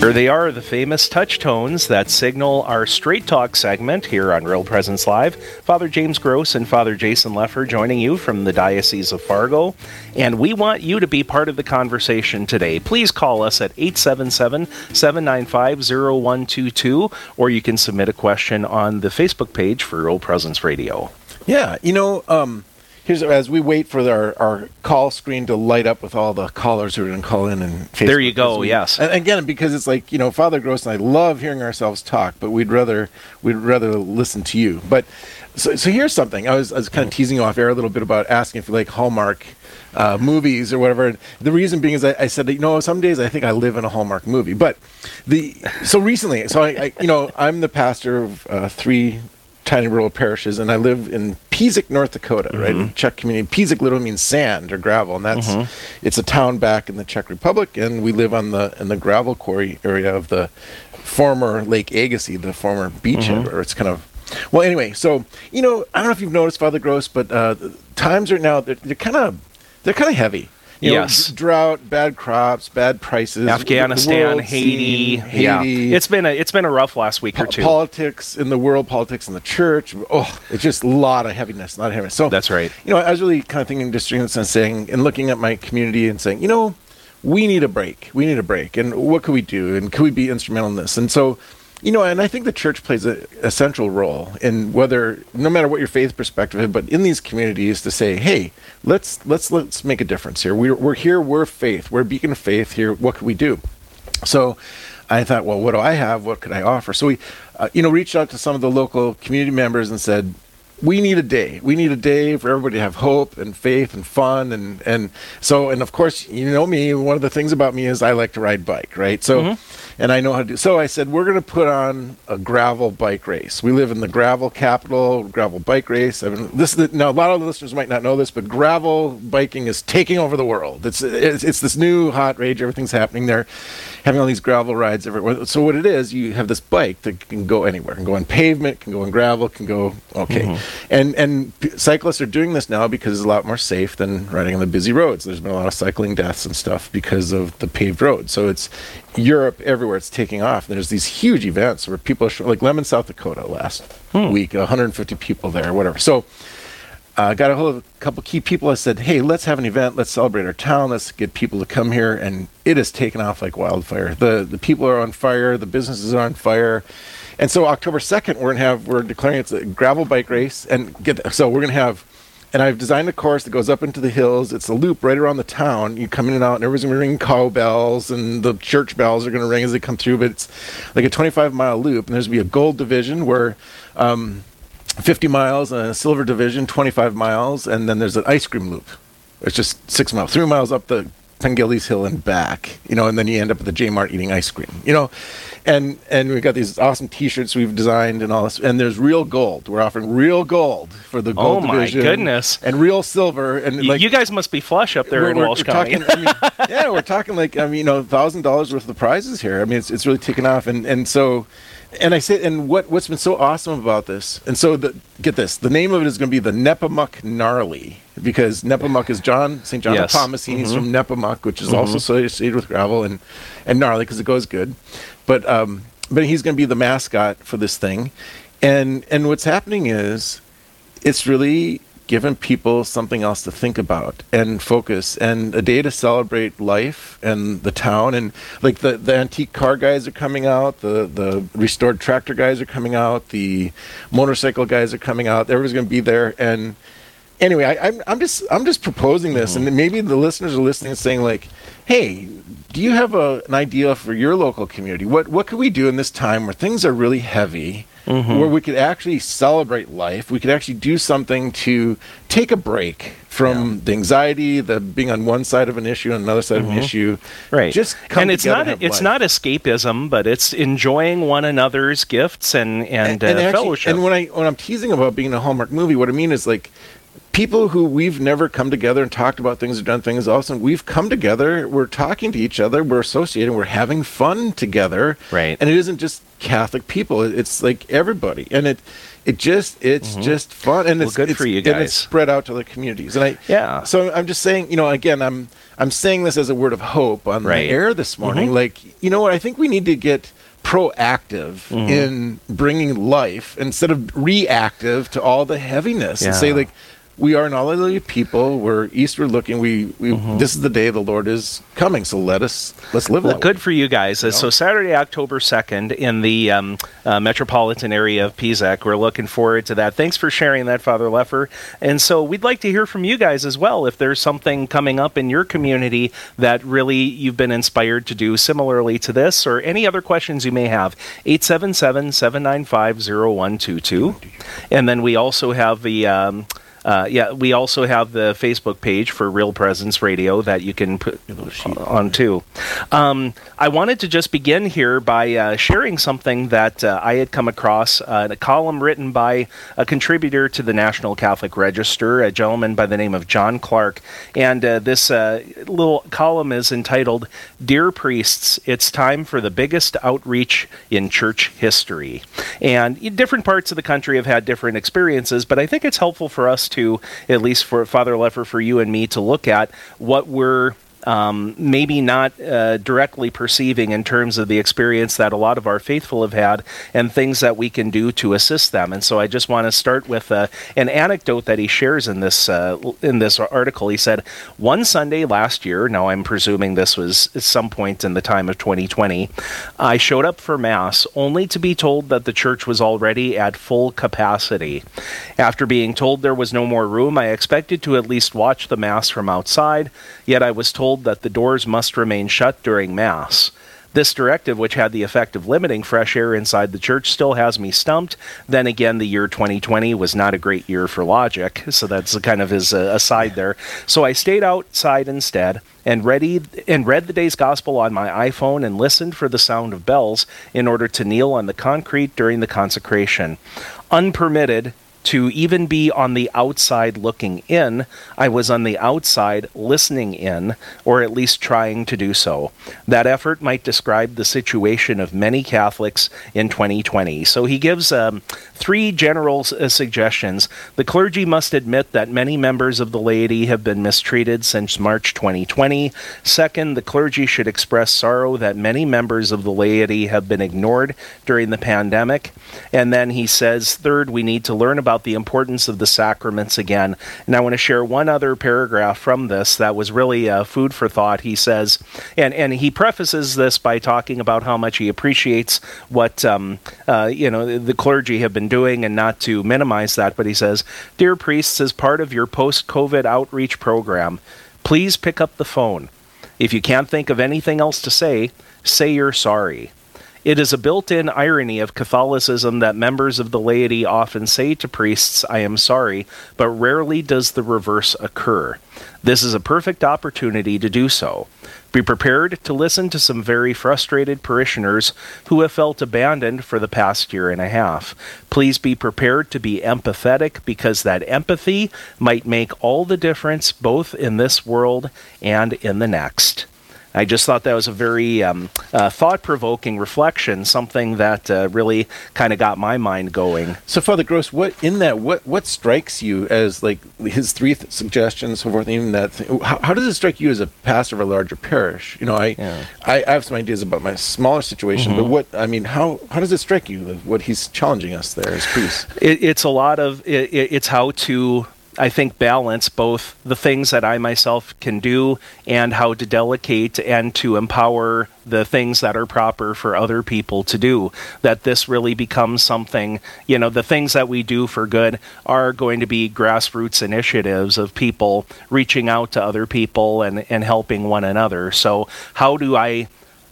Here they are, the famous touch tones that signal our Straight Talk segment here on Real Presence Live. Father James Gross and Father Jason Lefor joining you from the Diocese of Fargo. And we want you to be part of the conversation today. Please call us at 877 795 0122, or you can submit a question on the Facebook page for Real Presence Radio. Yeah, you know, um, here's as we wait for our, our call screen to light up with all the callers who are going to call in and Facebook there you go we, yes and again because it's like you know father gross and i love hearing ourselves talk but we'd rather we'd rather listen to you but so, so here's something i was, I was kind of teasing you off air a little bit about asking for like hallmark uh, movies or whatever. The reason being is I, I, said, you know, some days I think I live in a Hallmark movie. But the so recently, so I, I you know, I'm the pastor of uh, three tiny rural parishes, and I live in Pisek, North Dakota, mm-hmm. right? In Czech community. Pisek literally means sand or gravel, and that's mm-hmm. it's a town back in the Czech Republic, and we live on the in the gravel quarry area of the former Lake Agassiz, the former beachhead, mm-hmm. where it's kind of well, anyway. So you know, I don't know if you've noticed, Father Gross, but uh, times are now they're, they're kind of they're kind of heavy. You yes. Know, drought, bad crops, bad prices. Afghanistan, Haiti. Haiti. Yeah. It's been a it's been a rough last week po- or two. Politics in the world, politics in the church. Oh, it's just a lot of heaviness, a lot of heaviness. So that's right. You know, I was really kind of thinking, just and saying, and looking at my community and saying, you know, we need a break. We need a break, and what could we do? And could we be instrumental in this? And so you know, and I think the church plays a, a central role in whether, no matter what your faith perspective is, but in these communities to say, hey, let's let's let's make a difference here. We're we're here. We're faith. We're a beacon of faith here. What can we do? So, I thought, well, what do I have? What could I offer? So we, uh, you know, reached out to some of the local community members and said, we need a day. We need a day for everybody to have hope and faith and fun and and so and of course you know me. One of the things about me is I like to ride bike, right? So. Mm-hmm and I know how to do. So I said we're going to put on a gravel bike race. We live in the gravel capital, gravel bike race. I mean, this now a lot of the listeners might not know this, but gravel biking is taking over the world. It's it's, it's this new hot rage. Everything's happening there, having all these gravel rides everywhere. So what it is, you have this bike that can go anywhere, can go on pavement, can go on gravel, can go okay, mm-hmm. and and cyclists are doing this now because it's a lot more safe than riding on the busy roads. There's been a lot of cycling deaths and stuff because of the paved roads. So it's Europe, everywhere, it's taking off. There's these huge events where people are like Lemmon, South Dakota last hmm. week, 150 people there, whatever. So I uh, got a hold of a couple key people. I said, hey, let's have an event. Let's celebrate our town. Let's get people to come here. And it has taken off like wildfire. The, the people are on fire. The businesses are on fire. And so October 2nd, we're going to have, we're declaring it's a gravel bike race. And get, so we're going to have and I've designed a course that goes up into the hills. It's a loop right around the town. You come in and out, and everybody's going to ring cow bells, and the church bells are going to ring as they come through. But it's like a 25 mile loop, and there's going to be a gold division where um, 50 miles, and a silver division, 25 miles, and then there's an ice cream loop. It's just six miles, three miles up the Pengillis Hill and back, you know, and then you end up at the J Mart eating ice cream, you know, and and we've got these awesome T-shirts we've designed and all this, and there's real gold. We're offering real gold for the gold oh my division, goodness, and real silver, and like you guys must be flush up there in we're, Walsh we're County. Talking, I mean, yeah, we're talking like I mean, you know, thousand dollars worth of prizes here. I mean, it's it's really taken off, and and so and I say, and what what's been so awesome about this, and so the, get this, the name of it is going to be the Nepomuk Gnarly because Nepomuk is John St. John yes. Thomas. He's mm-hmm. from Nepomuk, which is mm-hmm. also associated with gravel and and gnarly because it goes good, but um, but he's going to be the mascot for this thing, and and what's happening is, it's really given people something else to think about and focus and a day to celebrate life and the town and like the, the antique car guys are coming out the the restored tractor guys are coming out the motorcycle guys are coming out everybody's going to be there and anyway I, am I'm, I'm just i'm just proposing this mm-hmm. and maybe the listeners are listening and saying like hey do you have a, an idea for your local community what what can we do in this time where things are really heavy mm-hmm. where we could actually celebrate life. We could actually do something to take a break from yeah. the anxiety, the being on one side of an issue and another side mm-hmm. of an mm-hmm. issue. Right. Just and it's not and it's life. not escapism, but it's enjoying one another's gifts and and, and, and uh, actually, fellowship. And when I when I'm teasing about being a Hallmark movie, what I mean is like people who we've never come together and talked about things or done things all of a sudden we've come together we're talking to each other we're associating we're having fun together. Right. and it isn't just catholic people it's like everybody. And it it just it's just fun and Well, it's good it's, for you guys and it's spread out to the communities. And i Yeah. so i'm just saying you know again i'm i'm saying this as a word of hope on Right. the air this morning. Like you know what? I think we need to get proactive Mm-hmm. in bringing life instead of reactive to all the heaviness and say like we are an hallelujah people we're eastward looking we, we Mm-hmm. this is the day the lord is coming so let us let's live Well, that good way. for you guys. Uh, know? So Saturday, October second, in the um, uh, metropolitan area of Pisek, we're looking forward to that. Thanks for sharing that, Father Lefor. And so we'd like to hear from you guys as well. If there's something coming up in your community that really you've been inspired to do similarly to this, or any other questions you may have, 877-795-0122. And then we also have the. Um, uh, yeah, we also have the Facebook page for Real Presence Radio that you can put on too. Um, I wanted to just begin here by uh, sharing something that uh, I had come across uh, in a column written by a contributor to the National Catholic Register, a gentleman by the name of John Clark. And uh, this uh, little column is entitled Dear Priests, It's Time for the Biggest Outreach in Church History. And different parts of the country have had different experiences, but I think it's helpful for us to, at least for Father Leffer, for you and me, to look at what we're um, maybe not uh, directly perceiving in terms of the experience that a lot of our faithful have had and things that we can do to assist them. And so I just want to start with uh, an anecdote that he shares in this uh, in this article. He said, "One Sunday last year, now I'm presuming this was at some point in the time of 2020, I showed up for mass only to be told that the church was already at full capacity. After being told there was no more room, I expected to at least watch the mass from outside, yet I was told that the doors must remain shut during Mass. This directive, which had the effect of limiting fresh air inside the church, still has me stumped. Then again, the year 2020 was not a great year for logic, so that's kind of his uh, aside there. So I stayed outside instead and ready and read the day's gospel on my iPhone and listened for the sound of bells in order to kneel on the concrete during the consecration. Unpermitted to even be on the outside looking in, I was on the outside listening in, or at least trying to do so. That effort might describe the situation of many Catholics in 2020. So he gives um, three general uh, suggestions. The clergy must admit that many members of the laity have been mistreated since March 2020. Second, the clergy should express sorrow that many members of the laity have been ignored during the pandemic. And then he says, third, we need to learn about the importance of the sacraments again. And I want to share one other paragraph from this that was really uh, food for thought. He says, and, and he prefaces this by talking about how much he appreciates what um, uh, you know the clergy have been doing, and not to minimize that. But he says, "Dear priests, as part of your post-COVID outreach program, please pick up the phone. If you can't think of anything else to say, say you're sorry." It is a built in irony of Catholicism that members of the laity often say to priests, I am sorry, but rarely does the reverse occur. This is a perfect opportunity to do so. Be prepared to listen to some very frustrated parishioners who have felt abandoned for the past year and a half. Please be prepared to be empathetic because that empathy might make all the difference both in this world and in the next. I just thought that was a very um, uh, thought provoking reflection, something that uh, really kind of got my mind going. So, Father Gross, what in that what what strikes you as like his three th- suggestions, so forth, even that? Thing, how, how does it strike you as a pastor of a larger parish? You know, I Yeah. I, I have some ideas about my smaller situation, but what I mean, how how does it strike you? What he's challenging us there as priests? It, it's a lot of, it- it's how to. I think balance both the things that I myself can do and how to delegate and to empower the things that are proper for other people to do. That this really becomes something, you know, the things that we do for good are going to be grassroots initiatives of people reaching out to other people and, and helping one another. So, how do I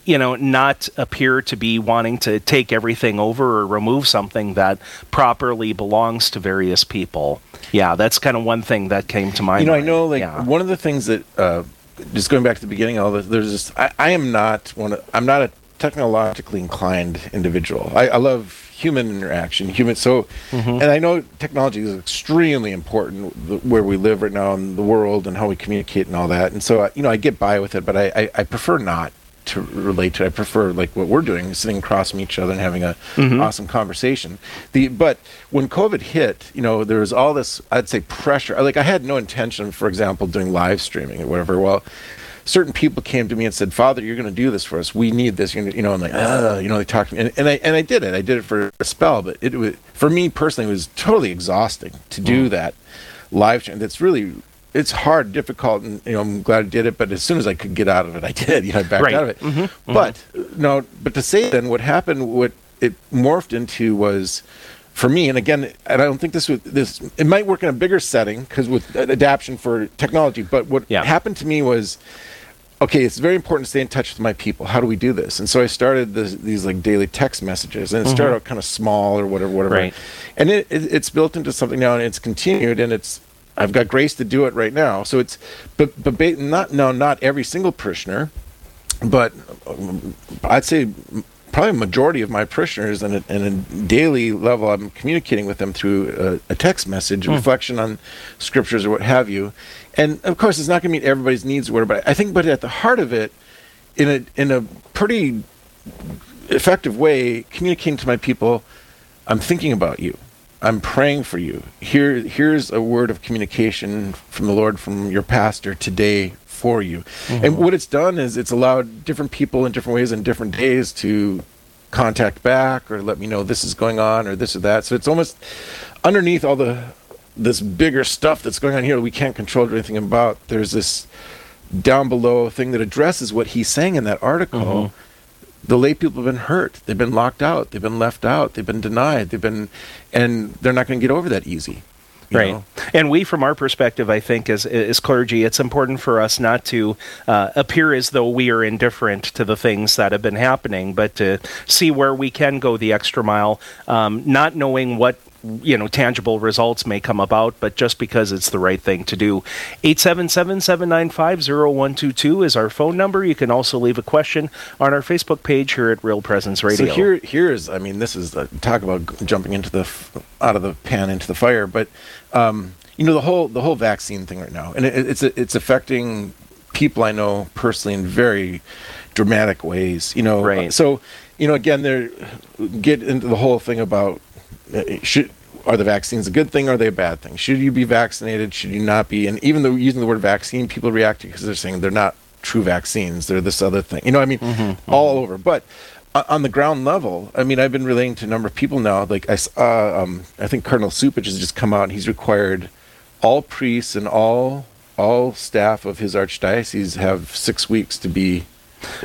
you know, not appear to be wanting to take everything over or remove something that properly belongs to various people. Yeah, that's kind of one thing that came to mind. you know, I know like yeah. one of the things that uh, just going back to the beginning, all the, there's this. I, I am not one. Of, I'm not a technologically inclined individual. I, I love human interaction, human. So, and I know technology is extremely important th- where we live right now in the world and how we communicate and all that. And so, you know, I get by with it, but I, I, I prefer not to relate to. I prefer like what we're doing, sitting across from each other and having a awesome conversation. The but when COVID hit, you know, there was all this I'd say pressure. Like I had no intention, for example, doing live streaming or whatever. Well, certain people came to me and said, "Father, you're going to do this for us. We need this." You know, I'm like, uh, you know, they talked to me, and, and I and I did it. I did it for a spell, but it was for me personally, it was totally exhausting to do that live stream. That's really it's hard, difficult, and you know, I'm glad I did it. But as soon as I could get out of it, I did. You know, I backed Right. out of it. Mm-hmm. Mm-hmm. But no, but to say then, what happened, what it morphed into was. For me, and again, and I don't think this would this it might work in a bigger setting because with adaptation for technology. But what Yeah. happened to me was okay, it's very important to stay in touch with my people. How do we do this? And so I started this, these like daily text messages, and it started mm-hmm. out kind of small or whatever, whatever. Right. And it, it, it's built into something now, and it's continued, and it's I've got grace to do it right now. So it's but but ba- not no not every single parishioner, but um, I'd say probably a majority of my parishioners and a, a daily level i'm communicating with them through a, a text message a reflection on scriptures or what have you. And of course it's not going to meet everybody's needs or whatever but i think but at the heart of it in a in a pretty effective way communicating to my people i'm thinking about you i'm praying for you. Here here's a word of communication from the lord from your pastor today for you. Mm-hmm. And what it's done is it's allowed different people in different ways and different days to contact back or let me know this is going on or this or that. So it's almost underneath all the this bigger stuff that's going on here that we can't control anything about. There's this down below thing that addresses what he's saying in that article mm-hmm. The lay people have been hurt they've been locked out they've been left out they've been denied they've been and they're not going to get over that easy you Right. know? And we, from our perspective, I think, as, as clergy, it's important for us not to uh, appear as though we are indifferent to the things that have been happening, but to see where we can go the extra mile, um, not knowing what you know tangible results may come about but just because it's the right thing to do 877-795-0122 is our phone number you can also leave a question on our facebook page here at real presence radio So here, here's, I mean, this is the, talk about jumping into the out of the pan into the fire, but um, you know the whole the whole vaccine thing right now, and it, it's it's affecting people I know personally in very dramatic ways. You know, Right. so you know, again, there get into the whole thing about Uh, should. Are the vaccines a good thing or are they a bad thing? Should you be vaccinated? Should you not be? And even though using the word vaccine, people react because they're saying they're not true vaccines. They're this other thing. You know, what I mean, mm-hmm. Mm-hmm. all over. But o- on the ground level, I mean, I've been relating to a number of people now. Like I saw, uh, um, I think Cardinal Cupich has just come out. and He's required all priests and all all staff of his archdiocese have six weeks to be.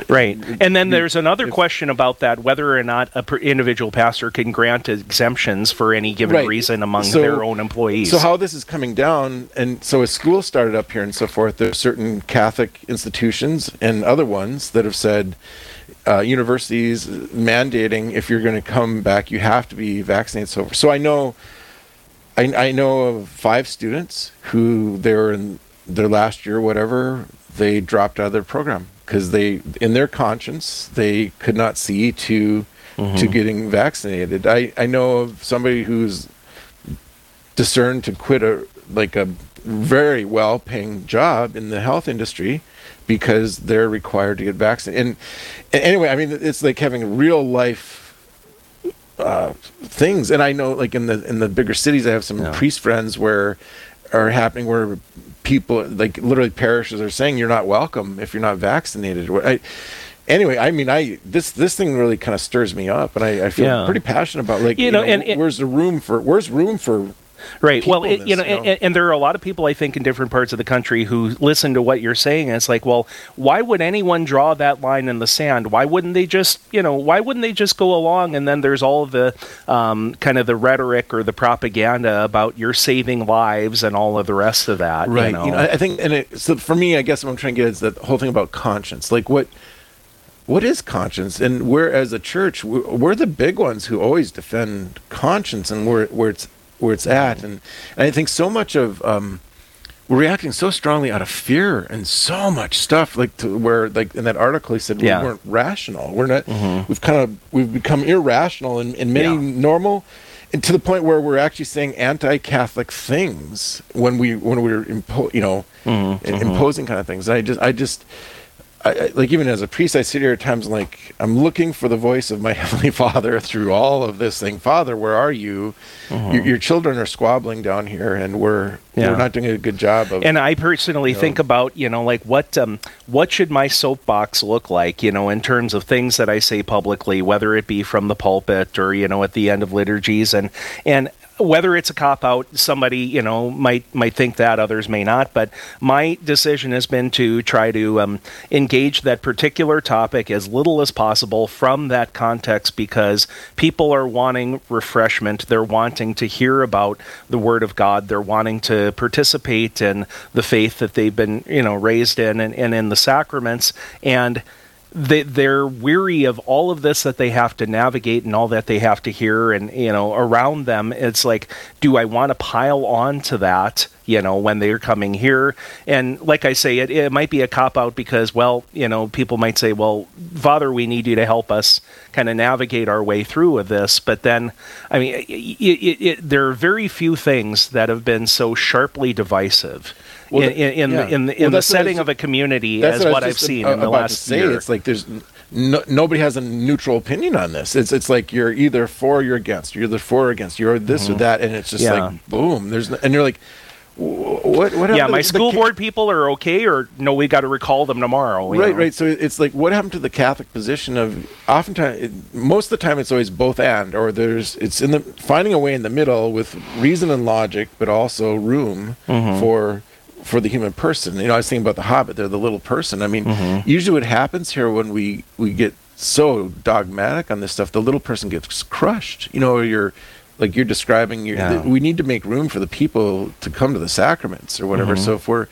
Right. And then there's another question about that whether or not a per individual pastor can grant exemptions for any given Right. reason among So- their own employees. So how this is coming down, and so as school started up here and so forth, there's certain Catholic institutions and other ones that have said. Uh, universities mandating if you're going to come back, you have to be vaccinated. So, so I know, I, I know of five students who they were in their last year, whatever, they dropped out of their program because they, in their conscience, they could not see to to getting vaccinated. I, I know of somebody who's discerned to quit a like a very well paying job in the health industry because they're required to get vaccinated. And, and anyway, I mean it's like having real life uh, things. And I know like in the in the bigger cities I have some Yeah. priest friends where are happening where people like literally parishes are saying you're not welcome if you're not vaccinated. I, anyway, I mean, I this this thing really kind of stirs me up, and I, I feel Yeah. pretty passionate about like You you, know, know, and where's the room for where's room for Right. Well, it, you know? And, and there are a lot of people I think in different parts of the country who listen to what you're saying, and it's like, well, why would anyone draw that line in the sand? Why wouldn't they just, you know, why wouldn't they just go along? And then there's all the um, kind of the rhetoric or the propaganda about you're saving lives and all of the rest of that. right You know? you know, I I think and it, so for me I guess what I'm trying to get is that whole thing about conscience like what what is conscience and we're as a church we're, we're the big ones who always defend conscience and where where it's where it's at. And, and I think so much of um we're reacting so strongly out of fear and so much stuff like to where like in that article he said Yeah. we weren't rational. We're not mm-hmm. we've kind of we've become irrational in, in many Yeah. normal and to the point where we're actually saying anti-catholic things when we when we're impo- you know mm-hmm. i- mm-hmm. imposing kind of things. And i just i just I, I, like even as a priest, I sit here at times like I'm looking for the voice of my heavenly Father through all of this thing. Father, where are you? Your, your children are squabbling down here, and we're Yeah. we're not doing a good job of. And I personally think about, you know, like what um, what should my soapbox look like, you know, in terms of things that I say publicly, whether it be from the pulpit or you know at the end of liturgies, and and whether it's a cop out, somebody you know might might think that, others may not. But my decision has been to try to um, engage that particular topic as little as possible from that context because people are wanting refreshment. They're wanting to hear about the Word of God. They're wanting to participate in the faith that they've been, you know, raised in and, and in the sacraments. And they, they're weary of all of this that they have to navigate and all that they have to hear and you know around them. It's like do i want to pile on to that you know when they're coming here? And like i say it, it might be a cop out because well you know people might say well father we need you to help us kind of navigate our way through with this. But then i mean it, it, there are very few things that have been so sharply divisive Well, in, in, in, yeah. the, in, the, Well, in the what setting of a community as was what I've seen a- in the last say. year. It's like there's no, nobody has a neutral opinion on this. It's it's like you're either for or you're against. You're either for or against. You're this or that, and it's just Mm-hmm. Yeah. like boom. There's no, and you're like, wh- what? What? yeah, my the school ca- board people are okay, or no, we got to recall them tomorrow. Right, know? right. So it's like, what happened to the Catholic position of oftentimes, it, most of the time, it's always both and, or there's it's in the finding a way in the middle with reason and logic, but also room Mm-hmm. for for the human person. You know, I was thinking about the Hobbit. They're the little person. I mean, Mm-hmm. usually what happens here when we we get so dogmatic on this stuff, the little person gets crushed. You know, you're like you're describing. You're, Yeah. we need to make room for the people to come to the sacraments or whatever. So if we're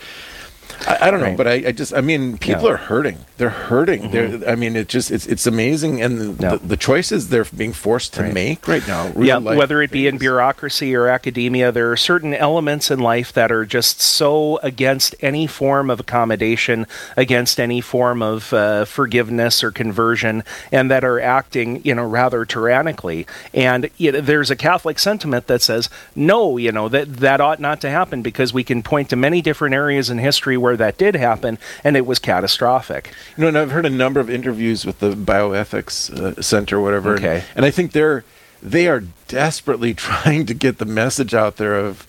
I, I don't know, Mm-hmm. Right. but I, I just I mean people Yeah. Mm-hmm. are hurting. They're hurting. They're I mean it just it's it's amazing and the, Yeah. the, the choices they're being forced to Right. make right now. yeah, whether it be in bureaucracy or academia, there are certain elements in life that are just so against any form of accommodation, against any form of uh, forgiveness or conversion, and that are acting, you know, rather tyrannically. And you know, there's a Catholic sentiment that says, no, you know, that that ought not to happen because we can point to many different areas in history where that did happen, and it was catastrophic. You know, and I've heard a number of interviews with the bioethics uh, center, or whatever. and- Okay. And, I think they're they are desperately trying to get the message out there of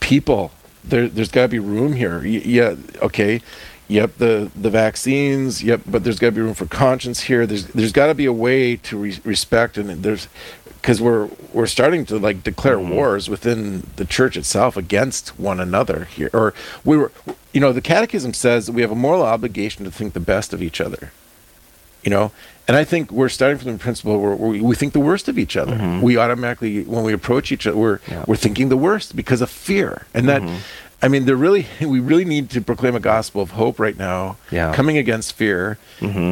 people. There, there's got to be room here. Y- yeah, okay. Yep, the the vaccines. Yep, but there's got to be room for conscience here. There's there's got to be a way to re- respect and there's because we're we're starting to like declare wars within the church itself against one another here. Or we were, you know, the Catechism says that we have a moral obligation to think the best of each other you know and i think we're starting from the principle where, we, we think the worst of each other we automatically when we approach each other we're Mm-hmm. Yeah. we're thinking the worst because of fear and that Mm-hmm. I mean they're really we really need to proclaim a gospel of hope right now Yeah. Mm-hmm. coming against fear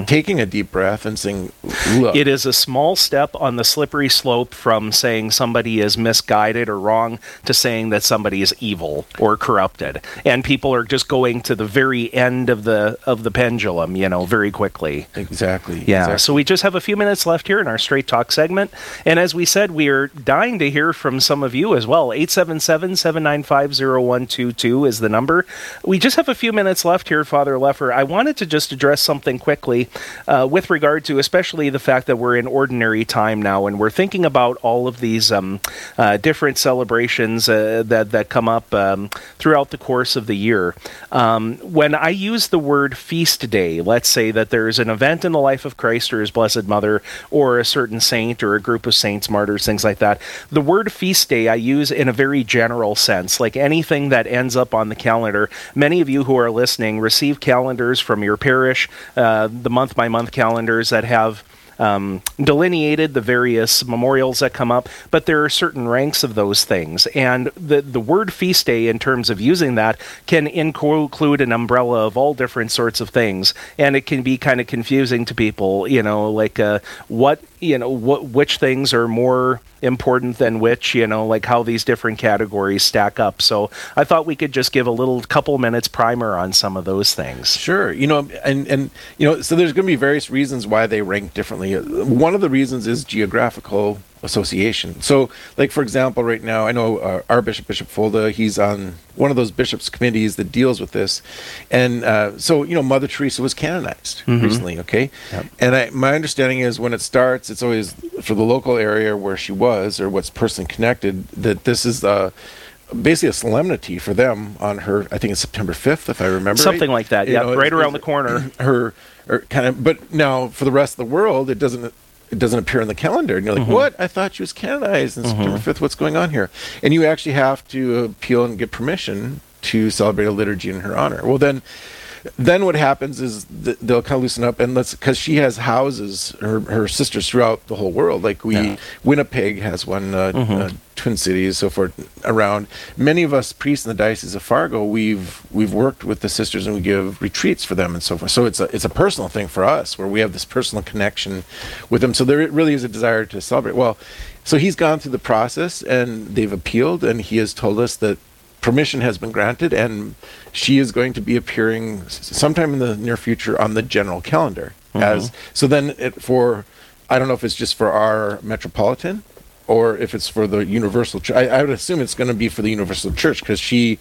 taking a deep breath and saying look It is a small step on the slippery slope from saying somebody is misguided or wrong to saying that somebody is evil or corrupted. And people are just going to the very end of the of the pendulum, you know, very quickly. exactly Yeah. exactly. So we just have a few minutes left here in our straight talk segment. And as we said, we are dying to hear from some of you as well. 877 795 0122 is the number. We just have a few minutes left here, Father Lefor. I wanted to just address something quickly uh, with regard to especially the fact that we're in ordinary time now and we're thinking about all of these um, uh, different celebrations uh, that, that come up um, throughout the course of the year. Um, when I use the word feast day, let's say that there's an event in the life of Christ or his Blessed Mother or a certain saint or a group of saints, martyrs, things like that. The word feast day I use in a very general sense, like anything that ends up on the calendar. Many of you who are listening receive calendars from your parish, uh, the month by month calendars that have um, delineated the various memorials that come up, but there are certain ranks of those things. And the, the word feast day, in terms of using that, can include an umbrella of all different sorts of things. And it can be kind of confusing to people, you know, like uh, what, you know, what, which things are more important than which, you know, like how these different categories stack up. So I thought we could just give a little couple minutes primer on some of those things. Sure. You know, and, and you know, so there's going to be various reasons why they rank differently. One of the reasons is geographical association. So, like for example, right now, I know uh, our bishop, Bishop Folda, he's on one of those bishops' committees that deals with this, and uh, so you know, Mother Teresa was canonized mm-hmm. recently. Okay, yep. and I, my understanding is when it starts, it's always for the local area where she was or what's personally connected. That this is uh, basically a solemnity for them on her. I think it's September fifth, if I remember. Something right. like that. Yeah, right around the corner. Her, her kind of. But now for the rest of the world, it doesn't it doesn't appear in the calendar. And you're like, mm-hmm. what? I thought she was canonized on mm-hmm. September 5th. What's going on here? And you actually have to appeal and get permission to celebrate a liturgy in her honor. Well, then then what happens is th- they'll kind of loosen up and let's because she has houses her her sisters throughout the whole world. Like we yeah. winnipeg has one uh, mm-hmm. uh, twin cities so forth around. Many of us priests in the diocese of fargo we've we've worked with the sisters and we give retreats for them and so forth. So it's a it's a personal thing for us where we have this personal connection with them. So there really is a desire to celebrate. Well so he's gone through the process and they've appealed and he has told us that permission has been granted, and she is going to be appearing sometime in the near future on the general calendar. Mm-hmm. As so, then it, for I don't know if it's just for our metropolitan or if it's for the universal. Ch- I, I would assume it's going to be for the universal church because she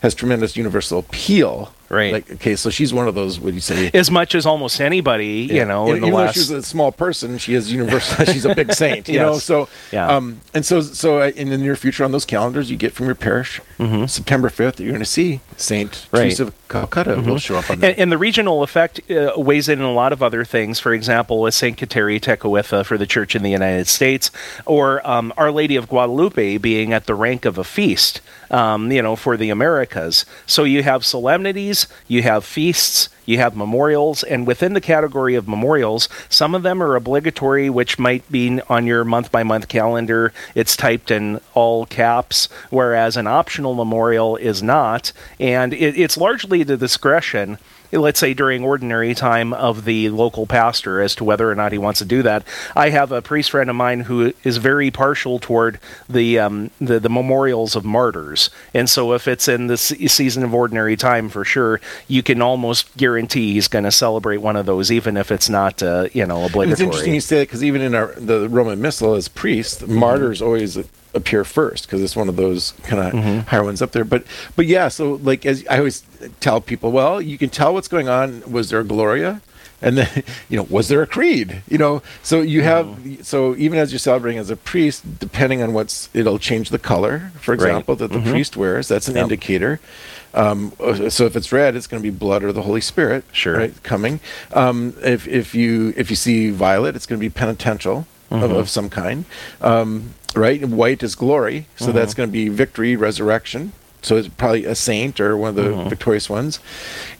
has tremendous universal appeal Right. Like, okay, so she's one of those. Would you say as much as almost anybody? Yeah. You know, in even last... though she's a small person, she is universal. she's a big saint. You yes. know, so yeah. Um, and so so uh, in the near future on those calendars, you get from your parish mm-hmm. September fifth, you're going to see Saint right. Teresa of Calcutta mm-hmm. will show up on that. And, and, the regional effect uh, weighs in in a lot of other things. For example, a Saint Kateri Tekakwitha for the Church in the United States, or um, Our Lady of Guadalupe being at the rank of a feast. Um, you know, for the Americas. So you have solemnities, you have feasts, you have memorials, and within the category of memorials, some of them are obligatory, which might be on your month by month calendar. It's typed in all caps, whereas an optional memorial is not. And it, it's largely the discretion let's say during ordinary time of the local pastor as to whether or not he wants to do that. I have a priest friend of mine who is very partial toward the um, the, the, memorials of martyrs, and so if it's in the season of ordinary time, for sure, you can almost guarantee he's going to celebrate one of those, even if it's not uh, you know obligatory. It's interesting you say that because even in our the Roman Missal as priests, mm-hmm. martyrs always appear first because it's one of those kind of mm-hmm. higher ones up there. But but yeah, so like as I always tell people, well, you can tell what's going on. Was there a Gloria? And then, you know, was there a creed? You know, so you have, mm-hmm. so even as you're celebrating as a priest, depending on what's, it'll change the color, for example, right. that the mm-hmm. priest wears. That's an yep. indicator. Um, so if it's red, it's going to be blood or the Holy Spirit, sure, right, coming. Um, if if you if you see violet, it's going to be penitential mm-hmm. of, of, some kind. Um, right? White is glory, so mm-hmm. that's going to be victory, resurrection. So it's probably a saint or one of the mm-hmm. victorious ones.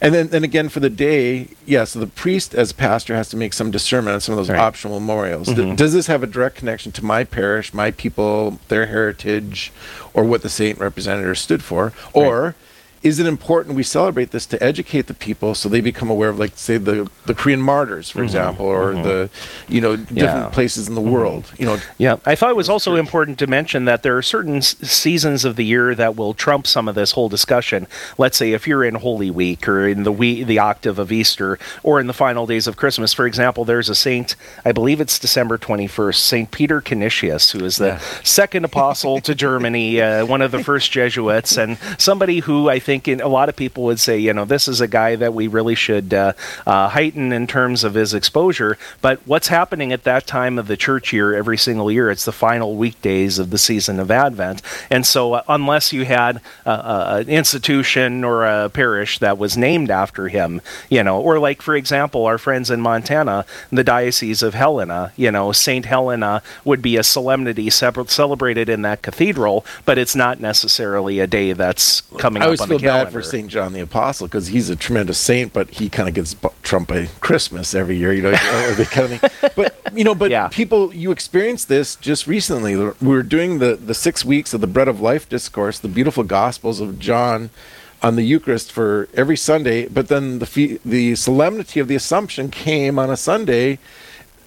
And then, then again for the day, yeah. So the priest, as pastor, has to make some discernment on some of those right. optional memorials. Mm-hmm. does this have a direct connection to my parish, my people, their heritage, or what the saint representative stood for, or right is it important we celebrate this to educate the people so they become aware of like say the the Korean martyrs for mm-hmm. example or mm-hmm. the you know different yeah. places in the mm-hmm. world you know yeah I thought it was also important to mention that there are certain s- seasons of the year that will trump some of this whole discussion let's say if you're in Holy Week or in the week the octave of Easter or in the final days of Christmas for example there's a saint I believe it's December 21st Saint Peter Canisius who is the yeah. second apostle to Germany uh, one of the first Jesuits and somebody who I think think a lot of people would say, you know, this is a guy that we really should uh, uh, heighten in terms of his exposure. But what's happening at that time of the church year every single year? It's the final weekdays of the season of Advent. And so, uh, unless you had an institution or a parish that was named after him, you know, or like, for example, our friends in Montana, the Diocese of Helena, you know, St. Helena would be a solemnity celebrated in that cathedral, but it's not necessarily a day that's coming I up on the feel bad for St. John the Apostle because he's a tremendous saint, but he kind of gets trumped by Christmas every year, you know, kind of thing. But you know, but Yeah. people, you experienced this just recently. We were doing the the six weeks of the Bread of Life discourse, the beautiful Gospels of John. On the Eucharist for every Sunday, but then the fe- the solemnity of the Assumption came on a Sunday,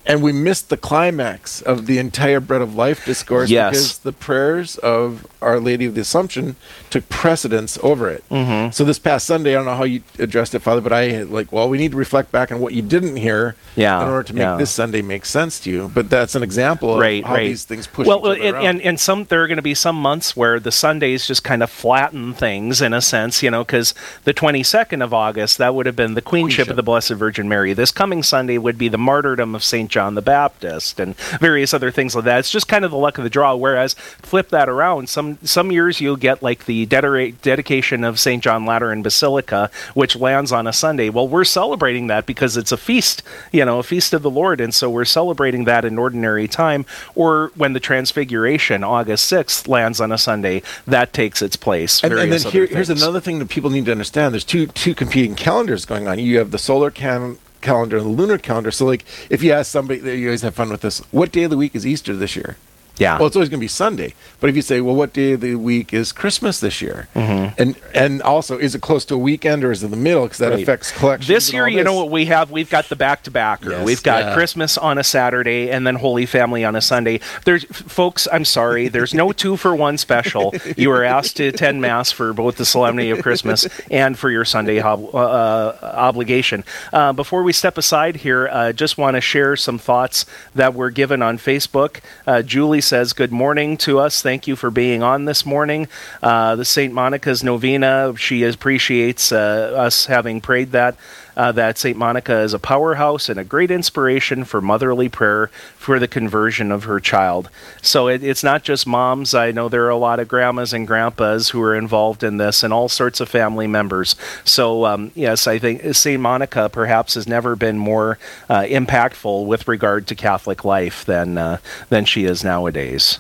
and we missed the climax of the entire Bread of Life discourse Yes. because the prayers of Our Lady of the Assumption took precedence over it. Mm-hmm. So this past Sunday, I don't know how you addressed it, Father, but I like, well, we need to reflect back on what you didn't hear Yeah, in order to make yeah. this Sunday make sense to you. But that's an example of right, how right. these things push well, each other and, and and some there are going to be some months where the Sundays just kind of flatten things in a sense, you know, because the 22nd of August that would have been the queenship, Queenship. of the Blessed Virgin Mary. This coming Sunday would be the martyrdom of Saint John the Baptist and various other things like that. It's just kind of the luck of the draw. Whereas flip that around, some some years you'll get like the dedication of Saint John Lateran Basilica, which lands on a Sunday. Well, we're celebrating that because it's a feast, you know, a feast of the Lord, and so we're celebrating that in ordinary time. Or when the Transfiguration, August sixth, lands on a Sunday, that takes its place. And, and then here, here's another thing that people need to understand. There's two two competing calendars going on. You have the solar can- calendar and the lunar calendar. So, like, if you ask somebody, you always have fun with this. What day of the week is Easter this year? Yeah. Well, it's always going to be Sunday. But if you say, well, what day of the week is Christmas this year? Mm-hmm. And and also, is it close to a weekend or is it the middle? Because that Right. affects. This year, you know what we have? We've got the back to backer. We've got yeah. Christmas on a Saturday and then Holy Family on a Sunday. There's, folks, I'm sorry, there's no two for one special. You are asked to attend Mass for both the Solemnity of Christmas and for your Sunday ob- uh, obligation. Uh, before we step aside here, uh, just want to share some thoughts that were given on Facebook. Uh, Julie says, Good morning to us. Thank you for being on this morning. Uh, the St. Monica's Novena, she appreciates uh, us having prayed that. Uh, that St. Monica is a powerhouse and a great inspiration for motherly prayer for the conversion of her child. So it, it's not just moms. I know there are a lot of grandmas and grandpas who are involved in this and all sorts of family members. So, um, yes, I think St. Monica perhaps has never been more uh, impactful with regard to Catholic life than, uh, than she is nowadays.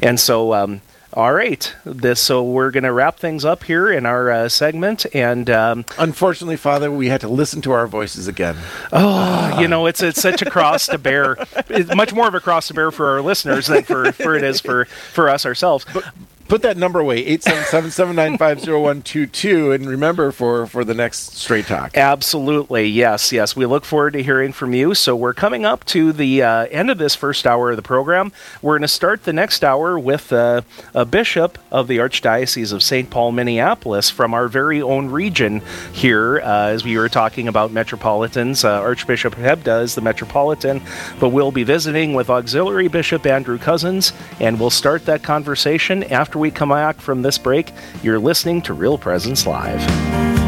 And so, um, all right, this so we're going to wrap things up here in our uh, segment, and um, Unfortunately, Father, we had to listen to our voices again. Oh, you know, it's it's such a cross to bear. It's much more of a cross to bear for our listeners than for, for it is for, for us ourselves. Put that number away, 877-795-0122, and remember for, for the next Straight Talk. Absolutely, yes, yes. We look forward to hearing from you. So we're coming up to the uh, end of this first hour of the program. We're going to start the next hour with uh, a bishop of the Archdiocese of St. Paul, Minneapolis, from our very own region here. Uh, as we were talking about metropolitans, uh, Archbishop Hebda is the metropolitan, but we'll be visiting with Auxiliary Bishop Andrew Cozzens, and we'll start that conversation after we come back from this break. You're listening to Real Presence Live.